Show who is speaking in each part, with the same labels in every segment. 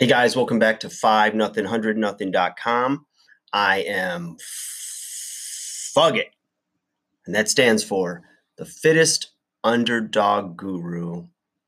Speaker 1: Hey guys, welcome back to 5 nothing 100 nothing.com. I am Fugget, and that stands for the fittest underdog guru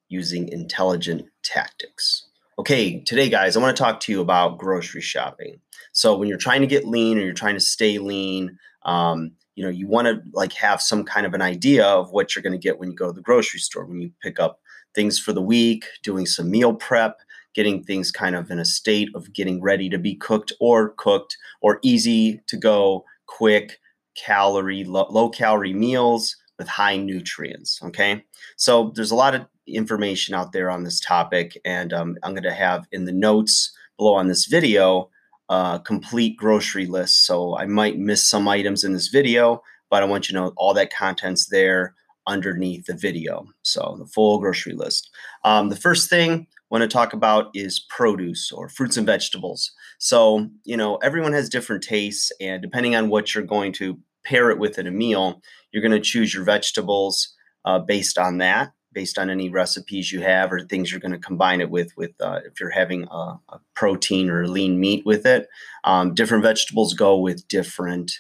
Speaker 1: using intelligent tactics. Okay, today, guys, I want to talk to you about grocery shopping. So, when you're trying to get lean or you're trying to stay lean, um, you know, you want to like have some kind of an idea of what you're going to get when you go to the grocery store, when you pick up things for the week, doing some meal prep getting things kind of in a state of getting ready to be cooked or cooked or easy to go, quick, calorie, low, low calorie meals with high nutrients. Okay. So there's a lot of information out there on this topic, and um, I'm going to have in the notes below on this video uh, complete grocery list. So I might miss some items in this video, but I want you to know all that content's there underneath the video. So the full grocery list. Um, the first thing want to talk about is produce or fruits and vegetables. So, you know, everyone has different tastes, and depending on what you're going to pair it with in a meal, you're going to choose your vegetables uh, based on that, based on any recipes you have or things you're going to combine it with. With uh, if you're having a, a, protein or lean meat with it, um, different vegetables go with different.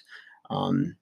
Speaker 1: Um,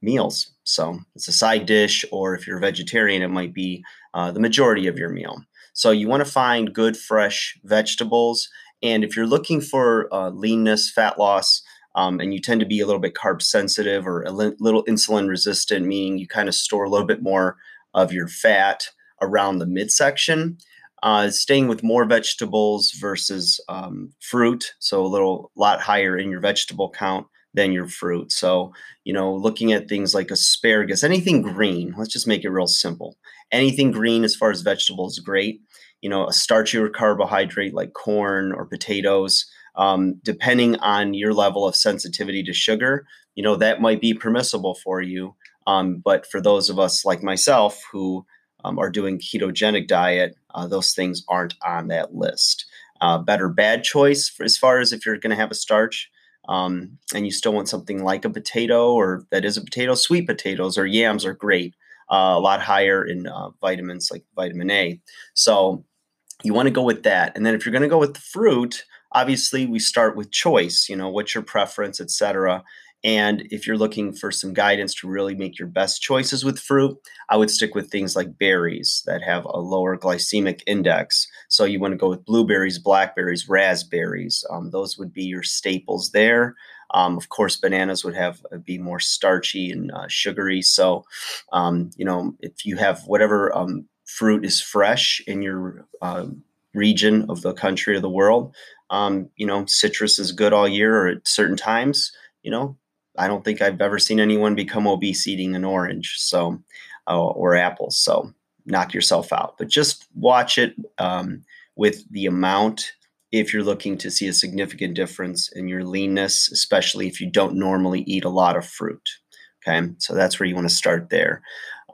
Speaker 1: meals. So it's a side dish, or if you're a vegetarian, it might be uh, the majority of your meal. So you want to find good fresh vegetables. And if you're looking for uh, leanness, fat loss, um, and you tend to be a little bit carb sensitive or a li- little insulin resistant, meaning you kind of store a little bit more of your fat around the midsection, uh, staying with more vegetables versus um, fruit, so a little lot higher in your vegetable count than your fruit. So, you know, looking at things like asparagus, anything green, let's just make it real simple. Anything green as far as vegetables, great. You know, a starchy or carbohydrate like corn or potatoes, um, depending on your level of sensitivity to sugar, you know, that might be permissible for you. Um, but for those of us like myself who um, are doing ketogenic diet, uh, those things aren't on that list. Uh, better bad choice as far as if you're going to have a starch um, and you still want something like a potato or that is a potato, sweet potatoes or yams are great, uh, a lot higher in uh, vitamins like vitamin A. So you want to go with that. And then if you're going to go with the fruit, obviously we start with choice, you know, what's your preference, etc. And if you're looking for some guidance to really make your best choices with fruit, I would stick with things like berries that have a lower glycemic index. So you want to go with blueberries, blackberries, raspberries. Um, those would be your staples there. Um, of course, bananas would have uh, be more starchy and uh, sugary. So, um, you know, if you have whatever um, fruit is fresh in your uh, region of the country or the world, um, you know, citrus is good all year or at certain times. You know, I don't think I've ever seen anyone become obese eating an orange, so uh, or apples. So knock yourself out, but just watch it um, with the amount if you're looking to see a significant difference in your leanness, especially if you don't normally eat a lot of fruit. Okay, so that's where you want to start there.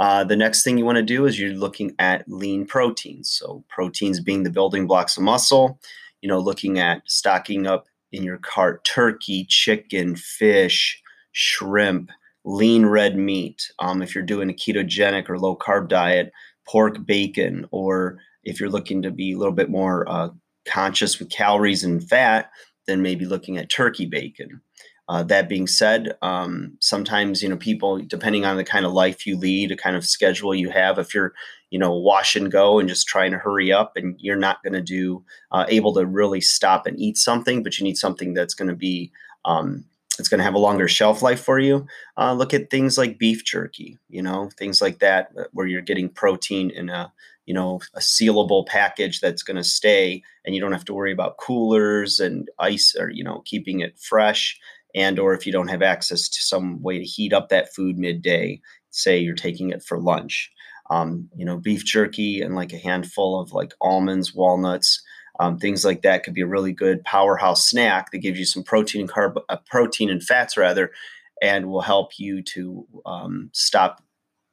Speaker 1: Uh, the next thing you want to do is you're looking at lean proteins. So proteins being the building blocks of muscle. You know, looking at stocking up in your cart turkey, chicken, fish, shrimp, lean red meat. Um, if you're doing a ketogenic or low carb diet, pork, bacon, or if you're looking to be a little bit more uh, conscious with calories and fat, then maybe looking at turkey bacon. Uh, that being said, um, sometimes you know people, depending on the kind of life you lead, a kind of schedule you have, if you're you know wash and go and just trying to hurry up, and you're not going to do uh, able to really stop and eat something, but you need something that's going to be um, it's going to have a longer shelf life for you. Uh, look at things like beef jerky, you know, things like that, uh, where you're getting protein in a, you know, a sealable package that's going to stay, and you don't have to worry about coolers and ice or you know keeping it fresh. And or if you don't have access to some way to heat up that food midday, say you're taking it for lunch, um, you know, beef jerky and like a handful of like almonds, walnuts um, things like that could be a really good powerhouse snack that gives you some protein and carb, uh, protein and fats rather, and will help you to um, stop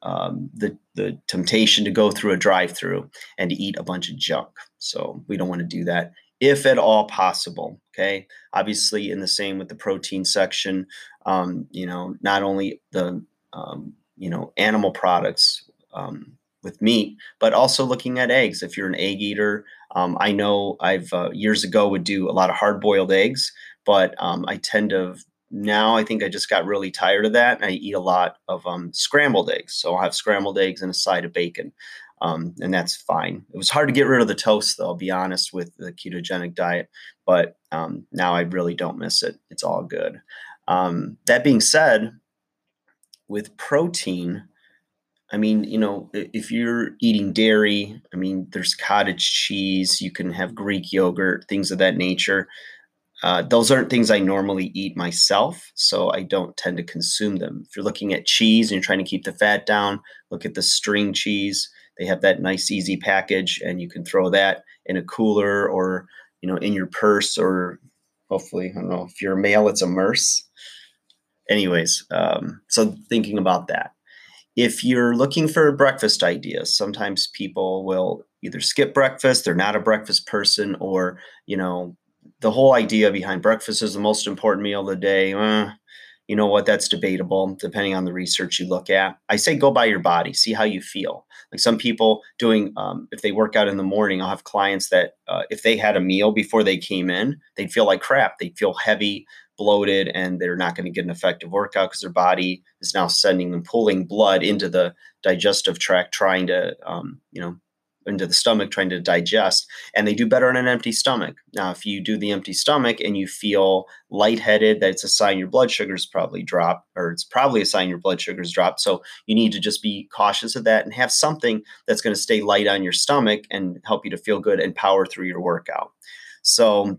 Speaker 1: um, the the temptation to go through a drive-through and to eat a bunch of junk. So we don't want to do that if at all possible. Okay, obviously, in the same with the protein section, um, you know, not only the um, you know animal products, um, with meat, but also looking at eggs. If you're an egg eater, um, I know I've uh, years ago would do a lot of hard boiled eggs, but um, I tend to now I think I just got really tired of that. I eat a lot of um, scrambled eggs. So I'll have scrambled eggs and a side of bacon. Um, and that's fine. It was hard to get rid of the toast, though, I'll be honest, with the ketogenic diet. But um, now I really don't miss it. It's all good. Um, that being said, with protein, I mean, you know, if you're eating dairy, I mean, there's cottage cheese, you can have Greek yogurt, things of that nature. Uh, those aren't things I normally eat myself, so I don't tend to consume them. If you're looking at cheese and you're trying to keep the fat down, look at the string cheese. They have that nice, easy package, and you can throw that in a cooler or you know in your purse or hopefully I don't know if you're a male, it's a merce. Anyways, um, so thinking about that if you're looking for breakfast ideas, sometimes people will either skip breakfast, they're not a breakfast person, or, you know, the whole idea behind breakfast is the most important meal of the day. Eh, you know what? That's debatable depending on the research you look at. I say go by your body, see how you feel. Like some people doing, um, if they work out in the morning, I'll have clients that uh, if they had a meal before they came in, they'd feel like crap. They'd feel heavy, bloated and they're not going to get an effective workout because their body is now sending and pulling blood into the digestive tract, trying to, um, you know, into the stomach, trying to digest. And they do better on an empty stomach. Now, if you do the empty stomach and you feel lightheaded, that's a sign your blood sugars probably drop, or it's probably a sign your blood sugars drop. So you need to just be cautious of that and have something that's going to stay light on your stomach and help you to feel good and power through your workout. So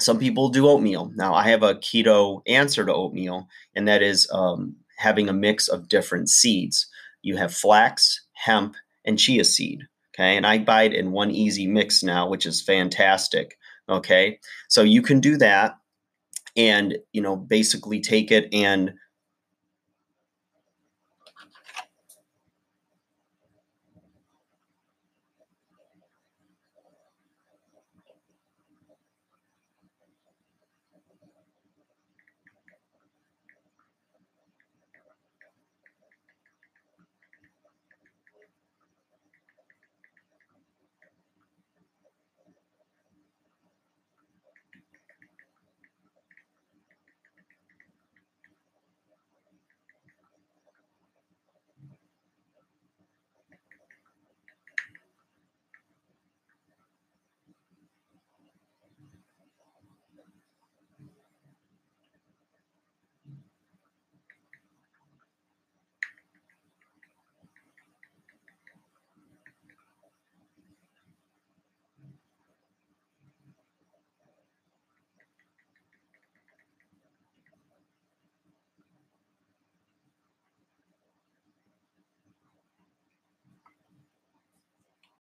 Speaker 1: some people do oatmeal. Now, I have a keto answer to oatmeal, and that is um, having a mix of different seeds. You have flax, hemp, and chia seed. Okay. And I buy it in one easy mix now, which is fantastic. Okay. So you can do that and, you know, basically take it and